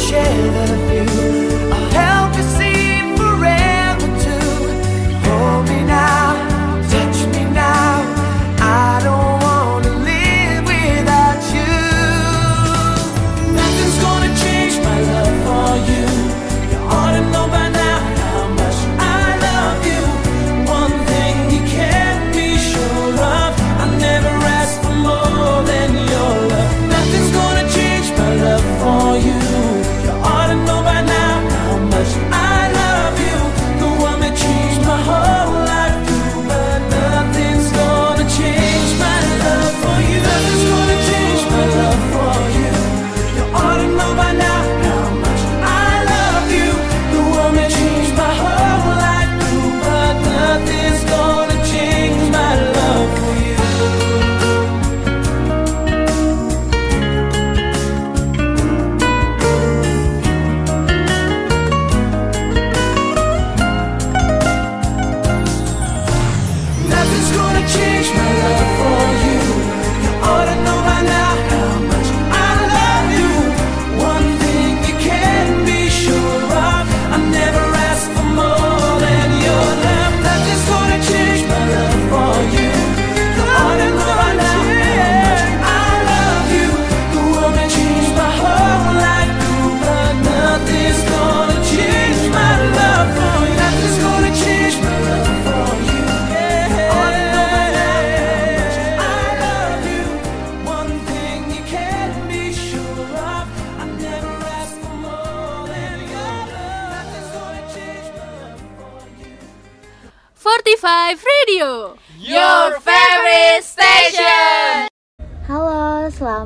share the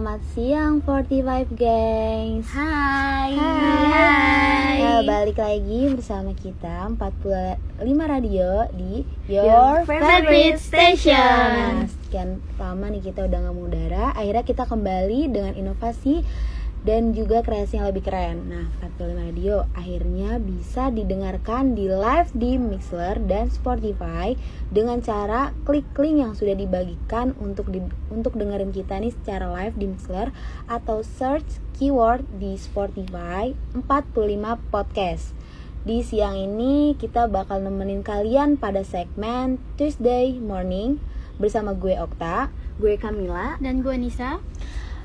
Selamat siang 45 gengs Hai. Hai, Hai. Eh, balik lagi bersama kita 45 Radio di Your, Your Favorite, Favorite Station. Nah, Sekian lama nih kita udah nggak mau udara. Akhirnya kita kembali dengan inovasi dan juga kreasi yang lebih keren. Nah, 45 Radio akhirnya bisa didengarkan di live di Mixler dan Spotify dengan cara klik link yang sudah dibagikan untuk di, untuk dengerin kita nih secara live di Mixler atau search keyword di Spotify 45 podcast. Di siang ini kita bakal nemenin kalian pada segmen Tuesday Morning bersama gue Okta, gue Kamila, dan gue Nisa.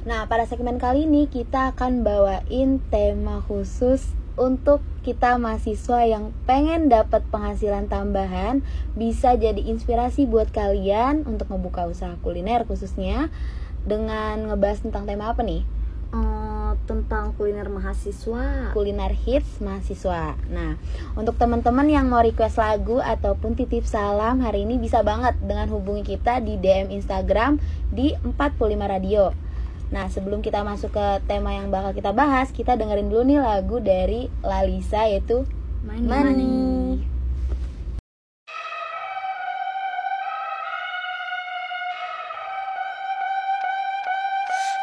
Nah, pada segmen kali ini kita akan bawain tema khusus untuk kita mahasiswa yang pengen dapat penghasilan tambahan bisa jadi inspirasi buat kalian untuk membuka usaha kuliner khususnya. Dengan ngebahas tentang tema apa nih? Eh, tentang kuliner mahasiswa. Kuliner hits mahasiswa. Nah untuk teman-teman yang mau request lagu ataupun titip salam hari ini bisa banget dengan hubungi kita di DM Instagram di 45 Radio. Nah, sebelum kita masuk ke tema yang bakal kita bahas, kita dengerin dulu nih lagu dari Lalisa yaitu Money. Money. Money.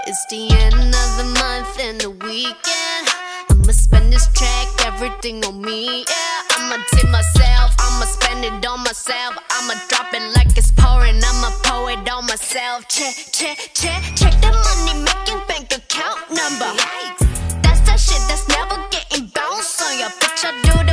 It's the end of the month and the weekend. I'ma spend this track, everything on me, yeah. I'ma tip myself, I'ma spend it on myself. I'ma drop it like it's pouring, I'ma pour it on myself. Check, check, check, check the money making bank account number. That's that shit that's never getting bounced on your bitch. I do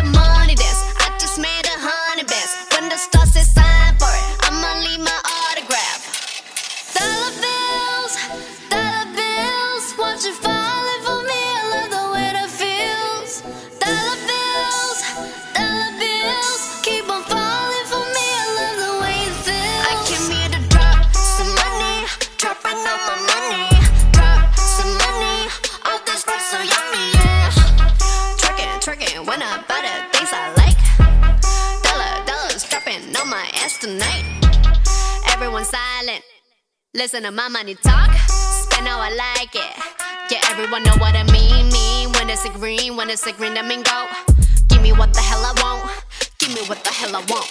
To my money talk, spend how I like it. Yeah, everyone know what I mean. Mean when it's a green, when it's a green, I mean go. Give me what the hell I want. Give me what the hell I want.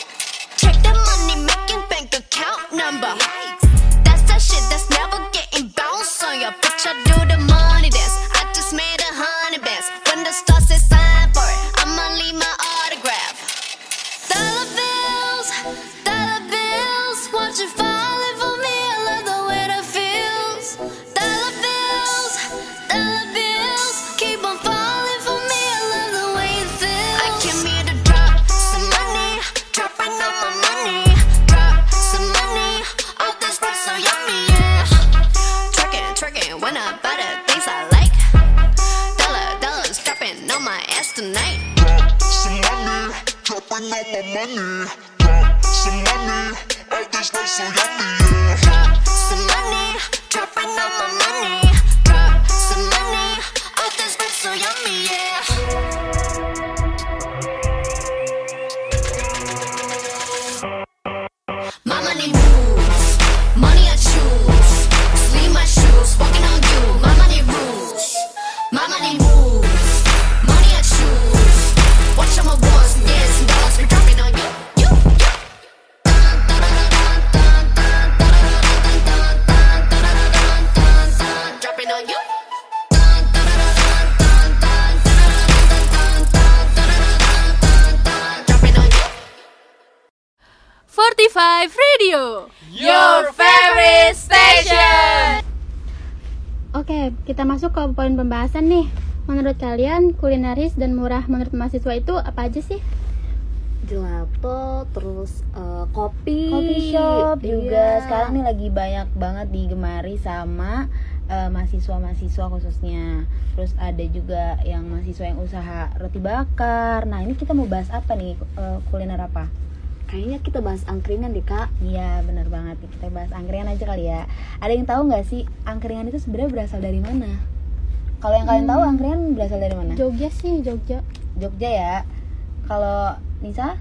Check the money making bank account number. 45 Radio Your favorite station Oke, kita masuk ke poin pembahasan nih. Menurut kalian, kulinaris dan murah menurut mahasiswa itu apa aja sih? gelato terus eh, kopi Coffee shop juga iya. sekarang nih lagi banyak banget digemari sama eh, mahasiswa-mahasiswa khususnya terus ada juga yang mahasiswa yang usaha roti bakar nah ini kita mau bahas apa nih eh, kuliner apa Kayaknya kita bahas angkringan deh kak. Iya bener banget nih kita bahas angkringan aja kali ya Ada yang tahu nggak sih angkringan itu sebenarnya berasal dari mana? Kalau yang kalian tahu angkringan berasal dari mana? Jogja sih, Jogja. Jogja ya Kalau Nisa?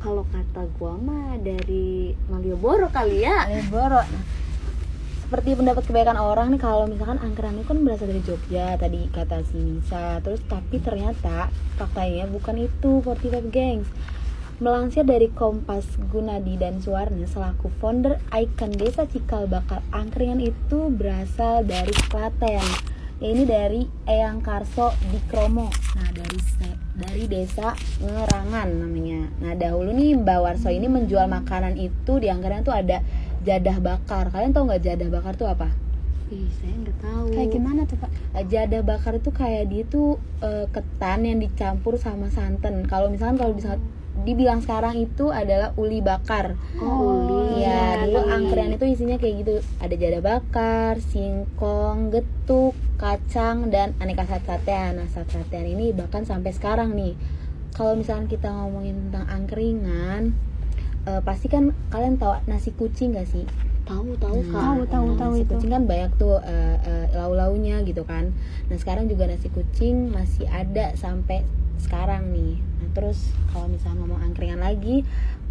Kalau kata gua mah dari Malioboro kali ya. Malioboro seperti pendapat kebanyakan orang nih kalau misalkan angkringan itu kan berasal dari Jogja tadi kata si Nisa terus tapi ternyata faktanya bukan itu 45 gengs Melansir dari Kompas Gunadi dan Suwarna selaku founder Icon Desa Cikal Bakal Angkringan itu berasal dari Klaten ya ini dari Eyang Karso di Kromo nah dari dari desa Ngerangan namanya nah dahulu nih Mbak Warso ini menjual makanan itu di angkringan tuh ada jadah bakar kalian tahu nggak jadah bakar tuh apa Ih, saya nggak tahu. Kayak gimana tuh pak? Jadah bakar itu kayak dia tuh eh, ketan yang dicampur sama santan. Kalau misalkan kalau bisa dibilang sekarang itu adalah uli bakar. Oh, uli. Iya, dulu uli. angkringan itu isinya kayak gitu. Ada jadah bakar, singkong, getuk, kacang dan aneka sate-satean. Nah, sate-satean ini bahkan sampai sekarang nih. Kalau misalkan kita ngomongin tentang angkringan, eh, pasti kan kalian tahu nasi kucing gak sih? Tahu, tahu Nah, kak. Tahu, tahu, nah, tahu nasi itu. kucing kan banyak tuh eh, eh, lau-launya gitu kan. Nah sekarang juga nasi kucing masih ada sampai sekarang nih. Nah terus kalau misalnya ngomong angkringan lagi,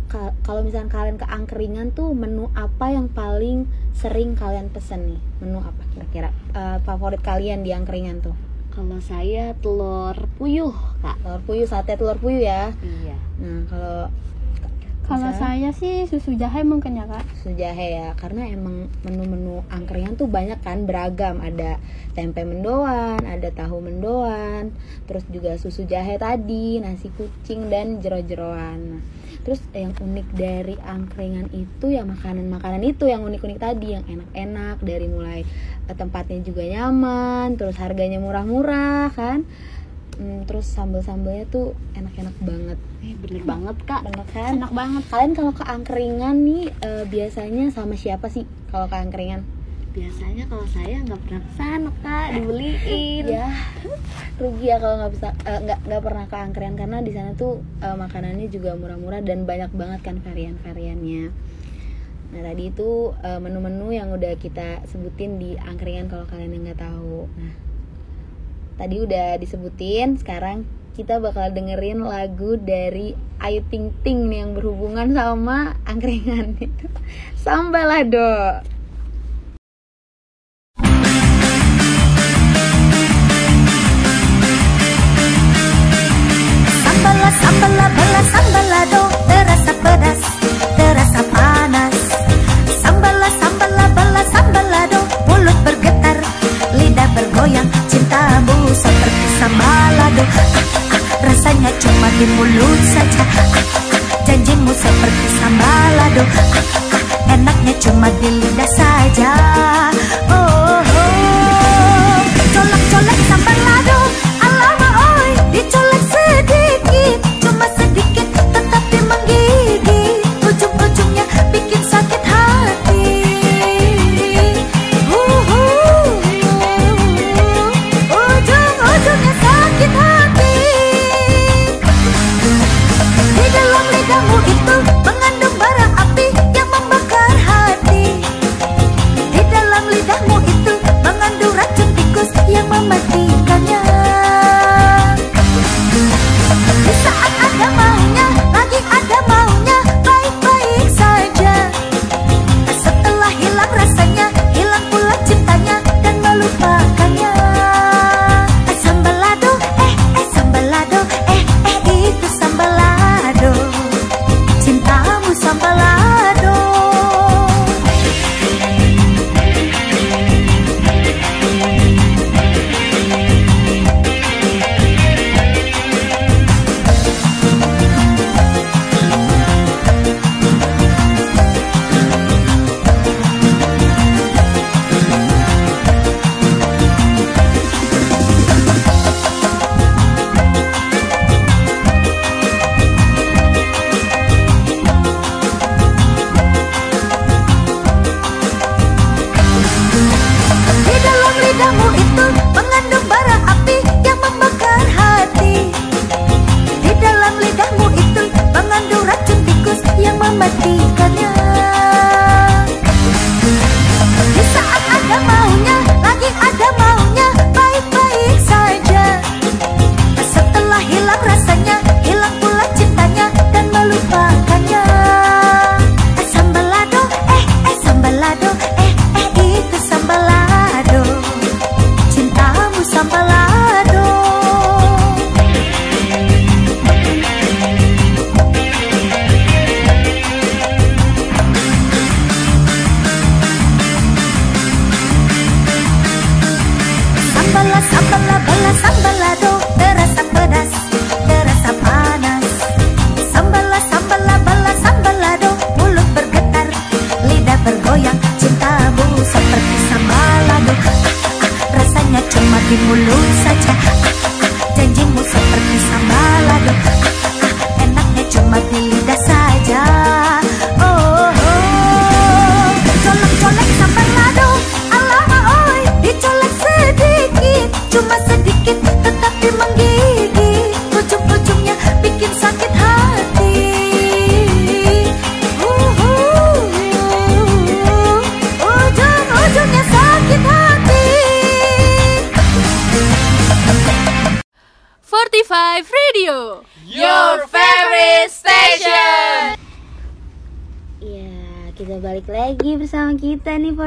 ka- kalau misalnya kalian ke angkringan tuh menu apa yang paling sering kalian pesen nih? Menu apa kira-kira Eh, favorit kalian di angkringan tuh? Kalau saya telur puyuh kak. Telur puyuh, sate telur puyuh ya. Iya. Nah kalau Kalau saya sih susu jahe mungkin ya kak. susu jahe ya karena emang menu-menu angkringan tuh banyak kan beragam. Ada tempe mendoan ada tahu mendoan terus juga susu jahe tadi nasi kucing dan jero-jeroan. Nah, terus yang unik dari angkringan itu ya makanan-makanan itu yang unik-unik tadi yang enak-enak dari mulai eh, tempatnya juga nyaman terus harganya murah-murah kan Hmm, terus sambal-sambalnya tuh enak-enak banget Eh, bener banget kak. Bener kan? Enak banget. Kalian kalau ke angkringan nih eh, biasanya sama siapa sih kalau ke angkringan? Biasanya kalau saya nggak pernah ke sana kak, dibeliin. Ya rugi ya kalau nggak bisa eh, nggak nggak pernah ke angkringan karena di sana tuh eh, makanannya juga murah-murah dan banyak banget kan varian-variannya. Nah tadi itu eh, menu-menu yang udah kita sebutin di angkringan kalau kalian yang nggak tahu. Nah tadi udah disebutin, sekarang kita bakal dengerin lagu dari Ayu Ting Ting nih yang berhubungan sama angkringan itu. Sambalado.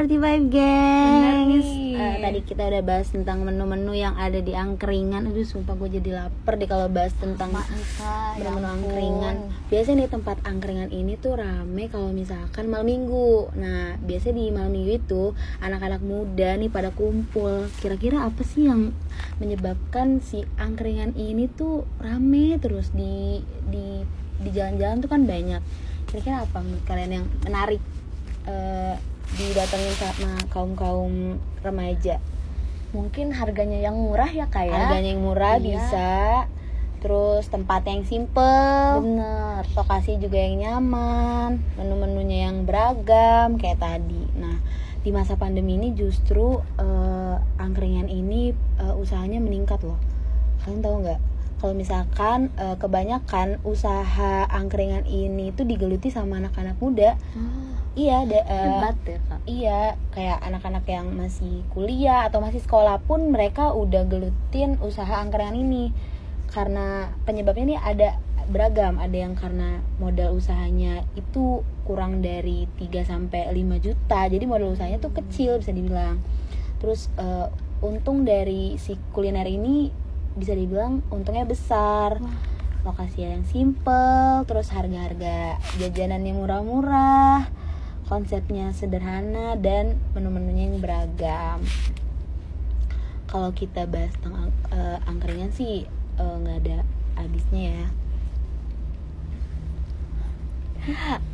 45 Gengs. Nih. Eh, Tadi kita udah bahas tentang menu-menu yang ada di angkringan. Aduh sumpah gue jadi lapar deh kalau bahas tentang menu-menu angkringan. Biasanya nih tempat angkringan ini tuh rame kalau misalkan malam minggu. Nah biasanya di malam minggu itu anak-anak muda nih pada kumpul. Kira-kira apa sih yang menyebabkan si angkringan ini tuh rame terus di di di jalan-jalan tuh kan banyak. Kira-kira apa menurut kalian yang menarik eh, didatengin sama kaum kaum remaja. Mungkin harganya yang murah ya kak ya? Harganya yang murah Iya. bisa. Terus tempat yang simple. Bener. Lokasi juga yang nyaman. Menu-menunya yang beragam kayak tadi. Nah di masa pandemi ini justru eh, angkringan ini eh, usahanya meningkat loh. Kalian tahu nggak kalau misalkan eh, kebanyakan usaha angkringan ini tuh digeluti sama anak-anak muda iya da- eh, Hebat ya kak Iya, kayak anak-anak yang masih kuliah atau masih sekolah pun mereka udah gelutin usaha angkringan ini. Karena penyebabnya ini ada beragam, ada yang karena modal usahanya itu kurang dari 3 sampai 5 juta. Jadi modal usahanya tuh kecil bisa dibilang. Terus eh, untung dari si kuliner ini bisa dibilang untungnya besar. Lokasi yang simple, terus harga-harga jajanannya murah-murah konsepnya sederhana dan menu-menunya yang beragam. Kalau kita bahas tentang eh, angkringan sih eh, nggak ada habisnya ya.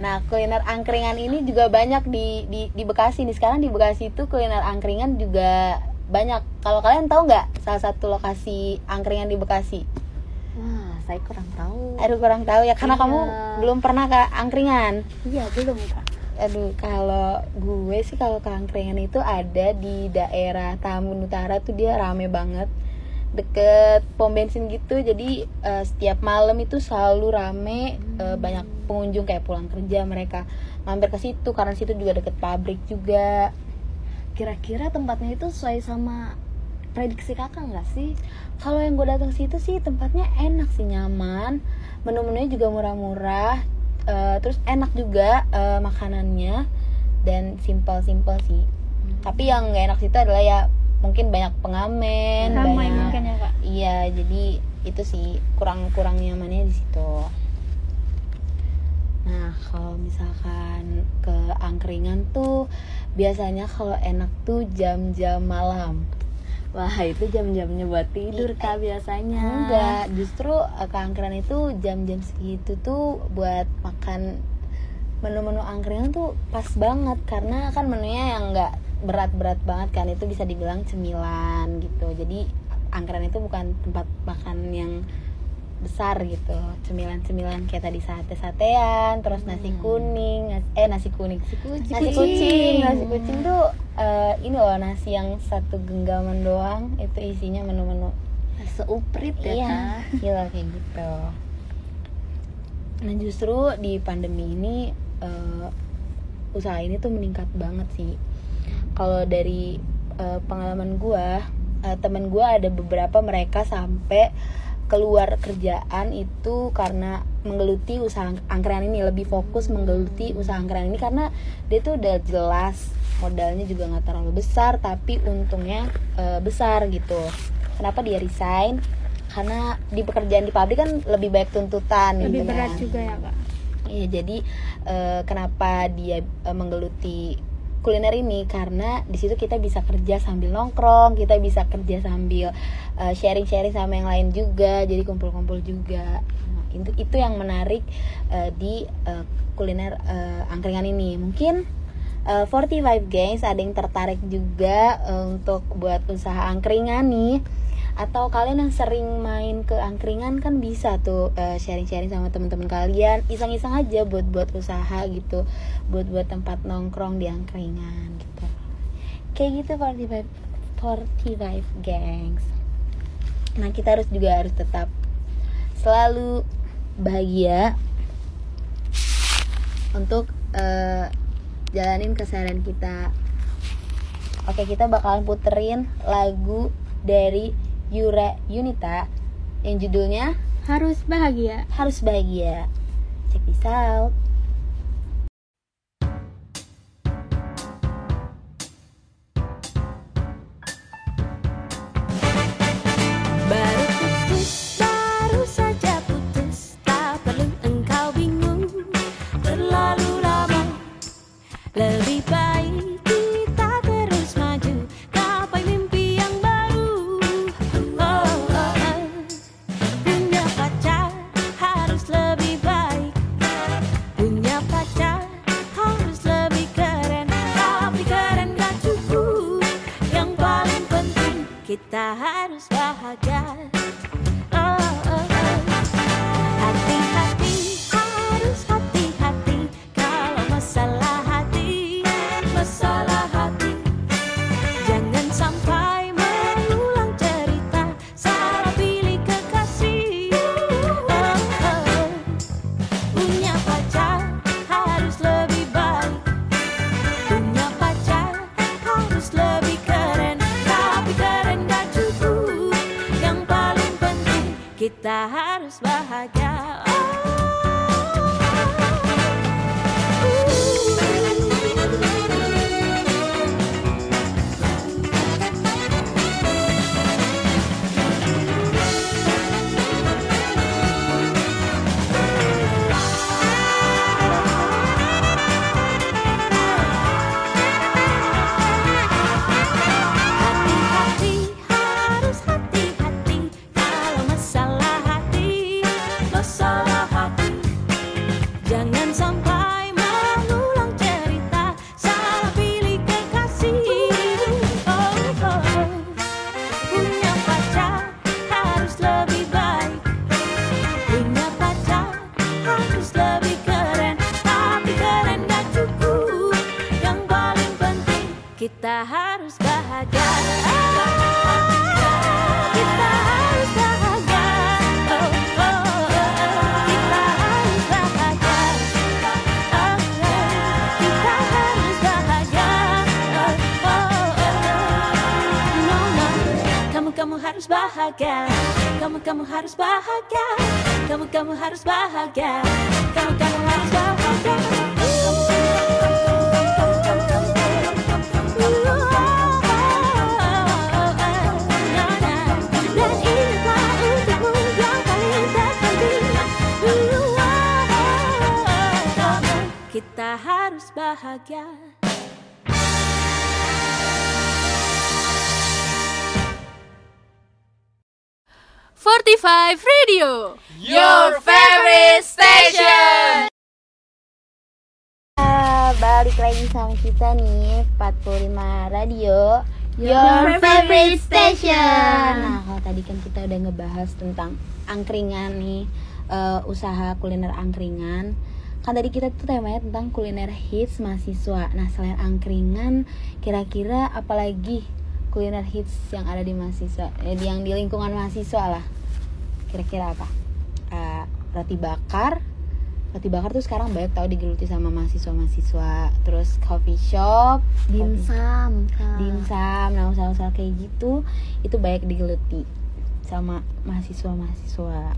Nah, kuliner angkringan ini juga banyak di, di di Bekasi nih. Sekarang di Bekasi itu kuliner angkringan juga banyak. Kalau kalian tahu nggak salah satu lokasi angkringan di Bekasi? Wah saya kurang tahu Aduh kurang tahu ya karena Iya. kamu belum pernah ke angkringan. Iya belum kak Aduh, kalau gue sih kalau ke angkringan itu ada di daerah Tambun Utara tuh dia rame banget deket pom bensin gitu jadi eh, setiap malam itu selalu rame eh, banyak pengunjung kayak pulang kerja mereka mampir ke situ karena situ juga deket pabrik juga Kira-kira tempatnya itu sesuai sama prediksi kakak nggak sih? kalau yang gue datang situ sih tempatnya enak sih nyaman. Menu-menunya juga murah-murah eh, terus enak juga eh, makanannya dan simpel-simpel sih. Tapi yang nggak enak situ adalah ya mungkin banyak pengamen ramai banyak mungkin ya kak? Iya jadi itu sih kurang kurang nyamannya di situ nah kalau misalkan ke angkringan tuh biasanya kalau enak tuh jam-jam malam. Wah itu jam-jamnya buat tidur kak biasanya. Enggak, justru eh, ke angkringan itu jam-jam segitu tuh buat makan menu-menu angkringan tuh pas banget. Karena kan menunya yang enggak berat-berat banget kan. Itu bisa dibilang cemilan gitu. Jadi angkringan itu bukan tempat makan yang besar gitu. Cemilan-cemilan kayak tadi sate-satean, terus nasi kuning, nas- eh nasi kuning. Nasi kucing. Nasi kucing, nasi kucing tuh eh, ini loh nasi yang satu genggaman doang itu isinya menu-menu Seuprit ya iya gila kayak gitu nah justru di pandemi ini eh, usaha ini tuh meningkat banget sih kalau dari eh, pengalaman gua eh, temen gua ada beberapa mereka sampai keluar kerjaan itu karena menggeluti usaha angkringan ini lebih fokus menggeluti usaha angkringan ini karena dia tuh udah jelas modalnya juga nggak terlalu besar tapi untungnya eh, besar gitu. Kenapa dia resign? Karena di pekerjaan di pabrik kan lebih banyak tuntutan lebih gitu berat kan. juga ya kak? Iya jadi eh, kenapa dia eh, menggeluti kuliner ini karena di situ kita bisa kerja sambil nongkrong, kita bisa kerja sambil eh, sharing-sharing sama yang lain juga, jadi kumpul-kumpul juga. Nah, itu itu yang menarik eh, di eh, kuliner eh, angkringan ini. Mungkin eh, 45 Gangs ada yang tertarik juga eh, untuk buat usaha angkringan nih atau kalian yang sering main ke angkringan kan bisa tuh eh, sharing-sharing sama teman-teman kalian. Iseng-iseng aja buat buat usaha gitu. Buat buat tempat nongkrong di angkringan gitu. Kayak gitu 45 45 gangs. Nah kita harus juga harus tetap selalu bahagia untuk eh, jalanin keseharian kita. Oke kita bakalan puterin lagu dari Yura Yunita yang judulnya harus bahagia Harus Bahagia. Check this out. Kamu harus bahagia. Kamu kamu harus bahagia. Kamu kamu harus bahagia. Kita harus bahagia Forty-five Radio, your favorite station. Ah, balik lagi sama kita nih 45 Radio Your favorite station. Nah kalau tadi kan kita udah ngebahas tentang angkringan nih eh, Usaha kuliner angkringan Kan tadi kita tuh temanya tentang kuliner hits mahasiswa Nah selain angkringan kira-kira apalagi kuliner hits yang ada di mahasiswa eh, Yang di lingkungan mahasiswa lah. Kira-kira apa? Eh, roti bakar. Roti bakar tuh sekarang banyak tau digeluti sama mahasiswa-mahasiswa. Terus coffee shop. Dimsum dimsum nah usaha-usaha kayak gitu. Itu banyak digeluti sama mahasiswa-mahasiswa.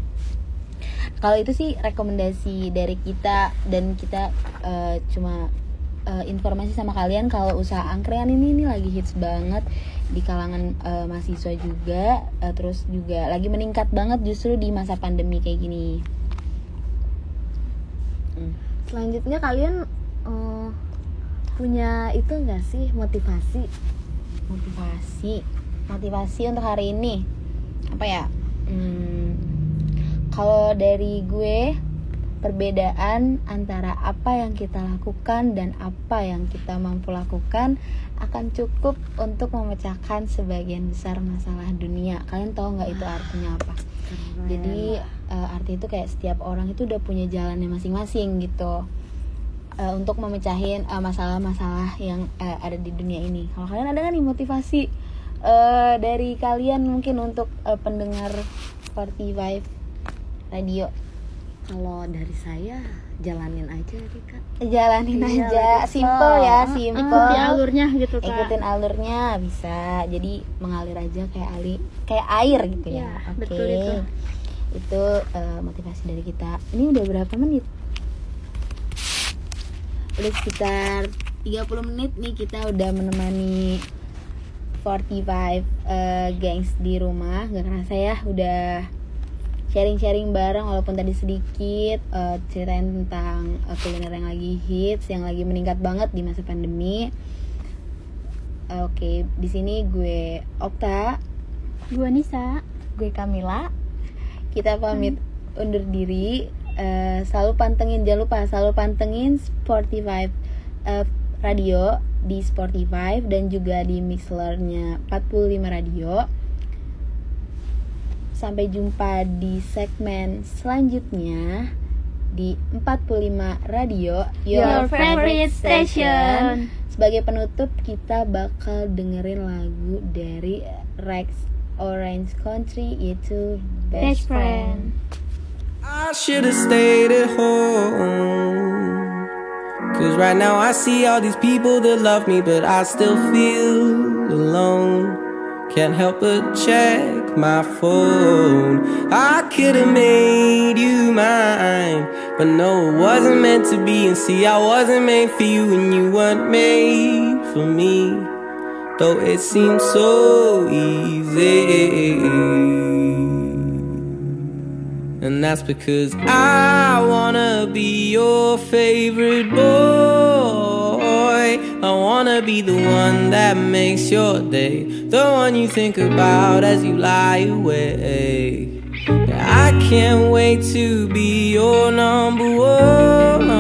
Kalau itu sih rekomendasi dari kita dan kita eh, cuma eh, informasi sama kalian kalau usaha angkringan ini ini lagi hits banget di kalangan eh, mahasiswa juga eh, terus juga lagi meningkat banget justru di masa pandemi kayak gini. Hmm. selanjutnya kalian eh, punya itu enggak sih motivasi? Motivasi. Motivasi untuk hari ini. Apa ya? Hmm, kalau dari gue perbedaan antara apa yang kita lakukan dan apa yang kita mampu lakukan akan cukup untuk memecahkan sebagian besar masalah dunia. Kalian tahu nggak itu artinya apa? Jadi eh, arti itu kayak setiap orang itu udah punya jalannya masing-masing gitu Eh, untuk memecahin eh, masalah-masalah yang eh, ada di dunia ini. Kalau kalian ada nggak nih motivasi eh, dari kalian mungkin untuk eh, pendengar 45 radio kalau dari saya jalanin aja kak jalanin Iya, aja, simple ya, simple. Ikuti alurnya gitu kak. Ikutin alurnya bisa. Jadi mengalir aja kayak ali kayak air gitu ya. Iya, Oke. betul itu. Itu eh, motivasi dari kita. Ini udah berapa menit? Udah sekitar 30 menit nih kita udah menemani 45 eh, gengs di rumah. Gak kerasa ya udah sharing-sharing bareng walaupun tadi sedikit eh, ceritain tentang eh, kuliner yang lagi hits, yang lagi meningkat banget di masa pandemi. Oke, di sini gue Okta, Gua Nisa. Gue Kamila. kita pamit undur diri. Eh, selalu pantengin, jangan lupa selalu pantengin Spotify eh, radio di Spotify dan juga di Mixlernya 45 Radio. Sampai jumpa di segmen selanjutnya di 45 Radio Your favorite station. Sebagai penutup kita bakal dengerin lagu dari Rex Orange Country yaitu Best friend. I should have stayed at home. Cause right now I see all these people that love me, but I still feel alone. Can't help but check my phone. I could have made you mine, but no, it wasn't meant to be. And see, I wasn't made for you, and you weren't made for me. Though it seems so easy. And that's because I wanna be your favorite boy. I wanna be the one that makes your day, the one you think about as you lie awake. I can't wait to be your number one.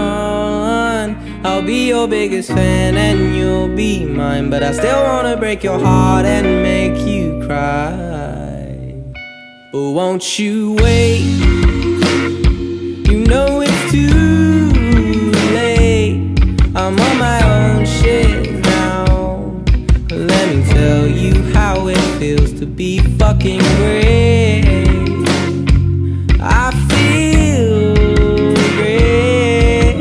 I'll be your biggest fan and you'll be mine, but I still wanna break your heart and make you cry. But won't you wait? You know it's too late. I'm be fucking great. I feel great.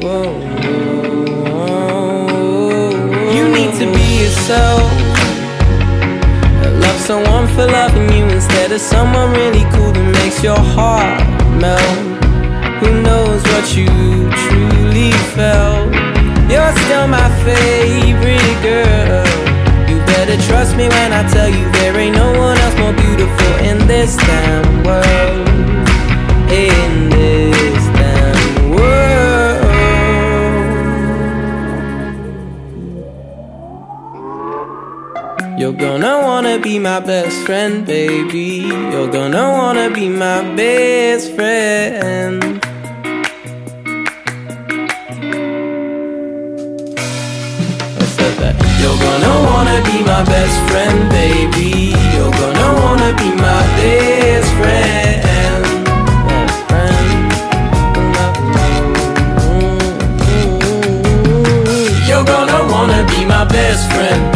Whoa, whoa, whoa. You need to be yourself. Love someone for loving you instead of someone really cool that makes your heart melt. Who knows what you truly felt? You're still my favorite girl. Better trust me when I tell you there ain't no one else more beautiful in this damn world. In this damn world. You're gonna wanna be my best friend, baby. You're gonna wanna be my best friend. Wanna be my best friend, baby. You're gonna wanna be my best friend. Best friend. You're gonna wanna be my best friend,